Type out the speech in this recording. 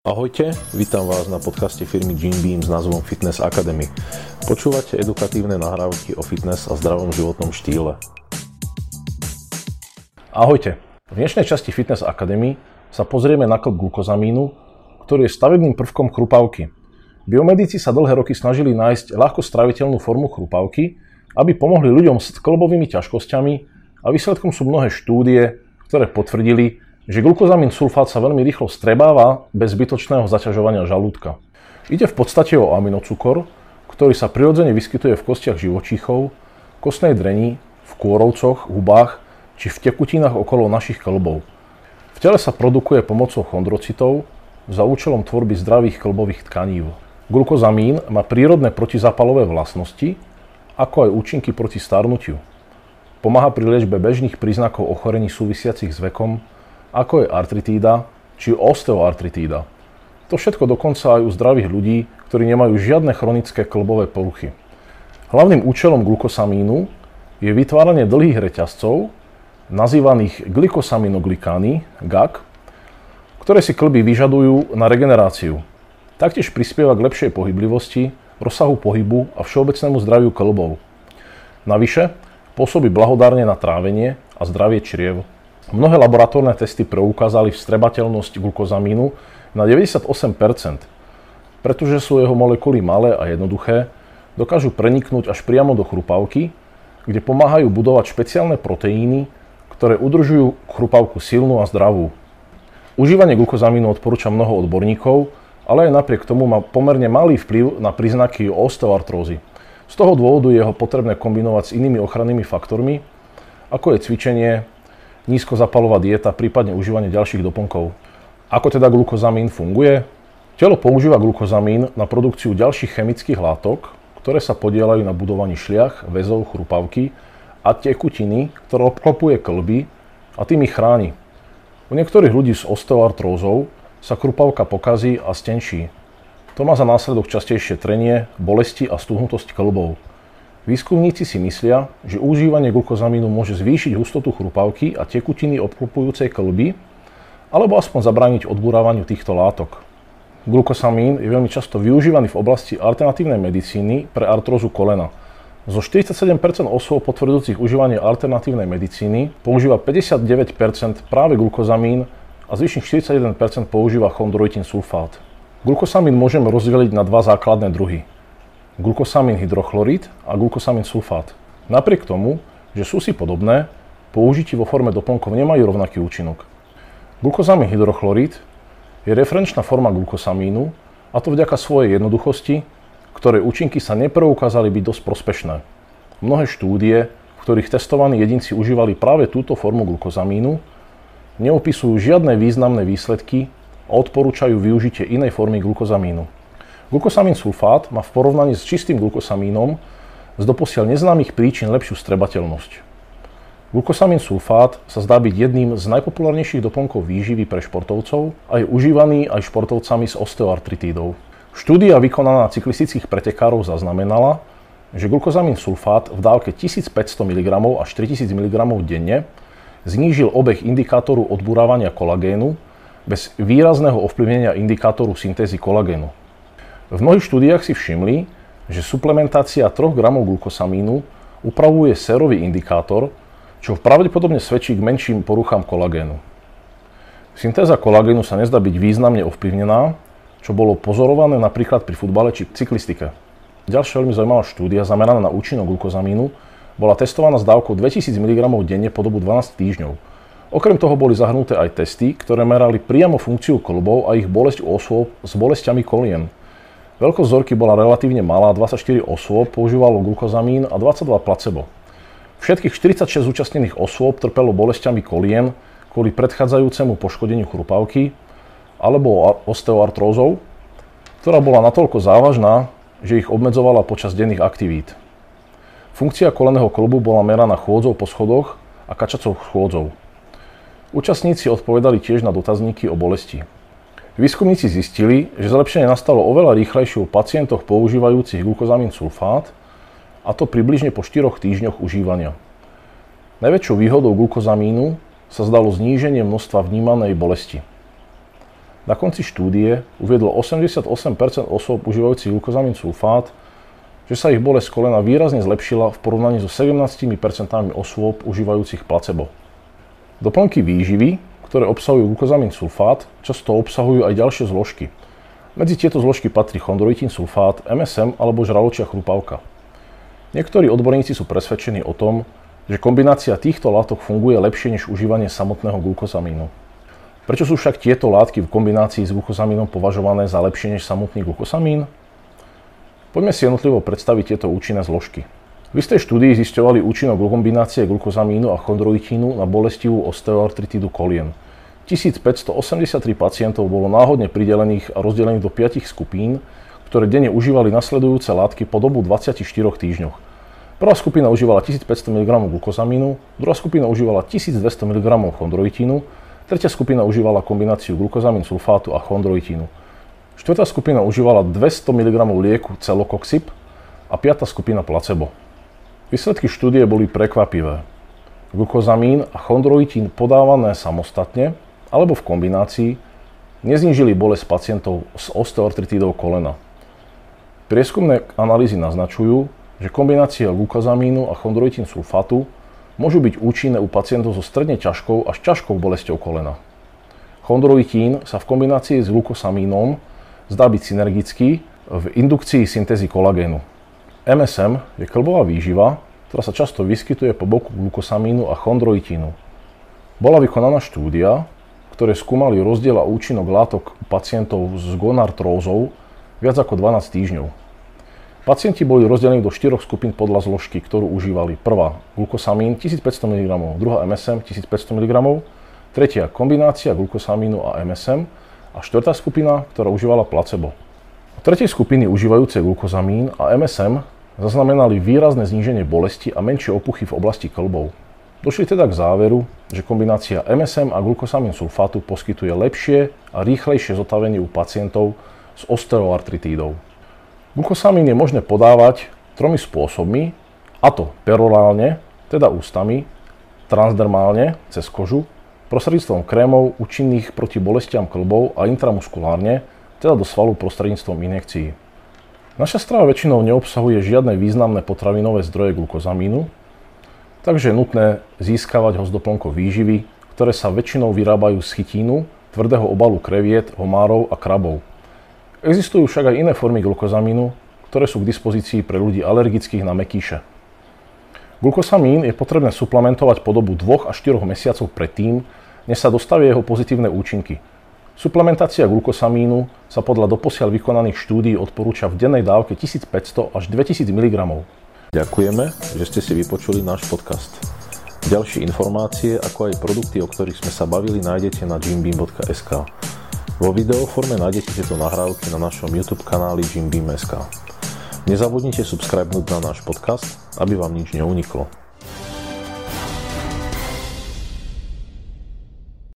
Ahojte, vítam vás na podcaste firmy Gene Beam s názvom Fitness Academy. Počúvate edukatívne nahrávky o fitness a zdravom životnom štýle. Ahojte, v dnešnej časti Fitness Academy sa pozrieme na klb glukozamínu, ktorý je stavebným prvkom chrupavky. Biomedici sa dlhé roky snažili nájsť ľahko straviteľnú formu chrupavky, aby pomohli ľuďom s klbovými ťažkosťami a výsledkom sú mnohé štúdie, ktoré potvrdili, že glukozamín sulfát sa veľmi rýchlo strebáva bez zbytočného zaťažovania žalúdka. Ide v podstate o aminocukor, ktorý sa prirodzene vyskytuje v kostiach živočíchov, kostnej dreni, v kôrovcoch, hubách či v tekutinách okolo našich klbov. V tele sa produkuje pomocou chondrocitov za účelom tvorby zdravých klbových tkanív. Glukozamín má prírodné protizapalové vlastnosti, ako aj účinky proti starnutiu. Pomáha pri liečbe bežných príznakov ochorení súvisiacich s vekom, ako je artritída či osteoartritída. To všetko dokonca aj u zdravých ľudí, ktorí nemajú žiadne chronické klbové poruchy. Hlavným účelom glukosamínu je vytváranie dlhých reťazcov, nazývaných glikosaminoglikány, GAG, ktoré si klby vyžadujú na regeneráciu. Taktiež prispieva k lepšej pohyblivosti, rozsahu pohybu a všeobecnému zdraviu klbov. Navyše, pôsobí blahodárne na trávenie a zdravie čriev. Mnohé laboratórne testy preukázali vstrebateľnosť glukozamínu na 98%, pretože sú jeho molekuly malé a jednoduché, dokážu preniknúť až priamo do chrupavky, kde pomáhajú budovať špeciálne proteíny, ktoré udržujú chrupavku silnú a zdravú. Užívanie glukozamínu odporúča mnoho odborníkov, ale aj napriek tomu má pomerne malý vplyv na príznaky osteoartrózy. Z toho dôvodu je ho potrebné kombinovať s inými ochrannými faktormi, ako je cvičenie, nízkozapalová dieta, prípadne užívanie ďalších doplnkov. Ako teda glukozamín funguje? Telo používa glukozamín na produkciu ďalších chemických látok, ktoré sa podielajú na budovaní šliach, väzov, chrupavky a tekutiny, ktoré obklopuje klby a tým ich chráni. U niektorých ľudí s osteoartrózou sa chrupavka pokazí a stenčí. To má za následok častejšie trenie, bolesti a stuhnutosť klbov. Výskumníci si myslia, že užívanie glukozamínu môže zvýšiť hustotu chrupavky a tekutiny obklopujúcej klby, alebo aspoň zabrániť odburávaniu týchto látok. Glukosamín je veľmi často využívaný v oblasti alternatívnej medicíny pre artrózu kolena. Zo 47% osôb potvrdzujúcich užívanie alternatívnej medicíny používa 59% práve glukozamín a zvyšných 41% používa chondroitin sulfát. Glukosamín môžeme rozdeliť na dva základné druhy glukosamín hydrochlorid a glukosamín sulfát. Napriek tomu, že sú si podobné, použití vo forme doplnkov nemajú rovnaký účinok. Glukosamín hydrochlorid je referenčná forma glukosamínu, a to vďaka svojej jednoduchosti, ktoré účinky sa nepreukázali byť dosť prospešné. Mnohé štúdie, v ktorých testovaní jedinci užívali práve túto formu glukozamínu, neopisujú žiadne významné výsledky a odporúčajú využitie inej formy glukozamínu. Glukosamín sulfát má v porovnaní s čistým glukosamínom z doposiaľ neznámych príčin lepšiu strebateľnosť. Glukosamín sulfát sa zdá byť jedným z najpopulárnejších doplnkov výživy pre športovcov a je užívaný aj športovcami s osteoartritídou. Štúdia vykonaná na cyklistických pretekárov zaznamenala, že glukozamín sulfát v dávke 1500 mg až 3000 mg denne znížil obeh indikátoru odburávania kolagénu bez výrazného ovplyvnenia indikátoru syntézy kolagénu. V mnohých štúdiách si všimli, že suplementácia 3 gramov glukosamínu upravuje sérový indikátor, čo pravdepodobne svedčí k menším poruchám kolagénu. Syntéza kolagénu sa nezdá byť významne ovplyvnená, čo bolo pozorované napríklad pri futbale či cyklistike. Ďalšia veľmi zaujímavá štúdia zameraná na účinok glukozamínu bola testovaná s dávkou 2000 mg denne po dobu 12 týždňov. Okrem toho boli zahrnuté aj testy, ktoré merali priamo funkciu klbov a ich bolesť u osôb s bolestiami kolien. Veľkosť vzorky bola relatívne malá, 24 osôb používalo glukozamín a 22 placebo. Všetkých 46 zúčastnených osôb trpelo bolestiami kolien kvôli predchádzajúcemu poškodeniu chrupavky alebo osteoartrózou, ktorá bola natoľko závažná, že ich obmedzovala počas denných aktivít. Funkcia koleného klubu bola meraná chôdzou po schodoch a kačacou chôdzou. Účastníci odpovedali tiež na dotazníky o bolesti. Výskumníci zistili, že zlepšenie nastalo oveľa rýchlejšie u pacientoch používajúcich glukozamín sulfát, a to približne po 4 týždňoch užívania. Najväčšou výhodou glukozamínu sa zdalo zníženie množstva vnímanej bolesti. Na konci štúdie uviedlo 88% osôb užívajúcich glukozamín sulfát, že sa ich bolesť kolena výrazne zlepšila v porovnaní so 17% osôb užívajúcich placebo. Doplnky výživy, ktoré obsahujú glukozamín sulfát, často obsahujú aj ďalšie zložky. Medzi tieto zložky patrí chondroitín sulfát, MSM alebo žraločia chrupavka. Niektorí odborníci sú presvedčení o tom, že kombinácia týchto látok funguje lepšie než užívanie samotného glukozamínu. Prečo sú však tieto látky v kombinácii s glukozamínom považované za lepšie než samotný glukozamín? Poďme si jednotlivo predstaviť tieto účinné zložky. V istej štúdii zisťovali účinok kombinácie glukozamínu a chondroitínu na bolestivú osteoartritidu kolien. 1583 pacientov bolo náhodne pridelených a rozdelených do 5 skupín, ktoré denne užívali nasledujúce látky po dobu 24 týždňoch. Prvá skupina užívala 1500 mg glukozamínu, druhá skupina užívala 1200 mg chondroitínu, tretia skupina užívala kombináciu glukozamín sulfátu a chondroitínu. Štvrtá skupina užívala 200 mg lieku celokoxib a piatá skupina placebo. Výsledky štúdie boli prekvapivé. Glukozamín a chondroitín podávané samostatne alebo v kombinácii neznížili bolesť pacientov s osteoartritidou kolena. Prieskumné analýzy naznačujú, že kombinácia glukozamínu a chondroitín sulfatu môžu byť účinné u pacientov so stredne ťažkou až ťažkou bolesťou kolena. Chondroitín sa v kombinácii s glukosamínom zdá byť synergický v indukcii syntézy kolagénu. MSM je klbová výživa, ktorá sa často vyskytuje po boku glukosamínu a chondroitínu. Bola vykonaná štúdia, ktoré skúmali rozdiel a účinok látok u pacientov s gonartrózou viac ako 12 týždňov. Pacienti boli rozdelení do štyroch skupín podľa zložky, ktorú užívali. Prvá glukosamín 1500 mg, druhá MSM 1500 mg, tretia kombinácia glukosamínu a MSM a štvrtá skupina, ktorá užívala placebo. U skupiny užívajúce glukozamín a MSM zaznamenali výrazné zníženie bolesti a menšie opuchy v oblasti klbov. Došli teda k záveru, že kombinácia MSM a glukosamín sulfátu poskytuje lepšie a rýchlejšie zotavenie u pacientov s osteoartritídou. Glukosamín je možné podávať tromi spôsobmi, a to perorálne, teda ústami, transdermálne, cez kožu, prostredníctvom krémov účinných proti bolestiam klbov a intramuskulárne, teda do svalu prostredníctvom injekcií. Naša strava väčšinou neobsahuje žiadne významné potravinové zdroje glukozamínu, takže je nutné získavať ho z doplnkov výživy, ktoré sa väčšinou vyrábajú z chytínu, tvrdého obalu kreviet, homárov a krabov. Existujú však aj iné formy glukozamínu, ktoré sú k dispozícii pre ľudí alergických na mekíše. Glukosamín je potrebné suplementovať po dobu 2 až 4 mesiacov predtým, než sa dostavia jeho pozitívne účinky. Suplementácia glukosamínu sa podľa doposiaľ vykonaných štúdií odporúča v dennej dávke 1500 až 2000 mg. Ďakujeme, že ste si vypočuli náš podcast. Ďalšie informácie, ako aj produkty, o ktorých sme sa bavili, nájdete na jimbeam.sk. Vo videoforme nájdete tieto nahrávky na našom YouTube kanáli jimbeam.sk. Nezabudnite subscribenúť na náš podcast, aby vám nič neuniklo.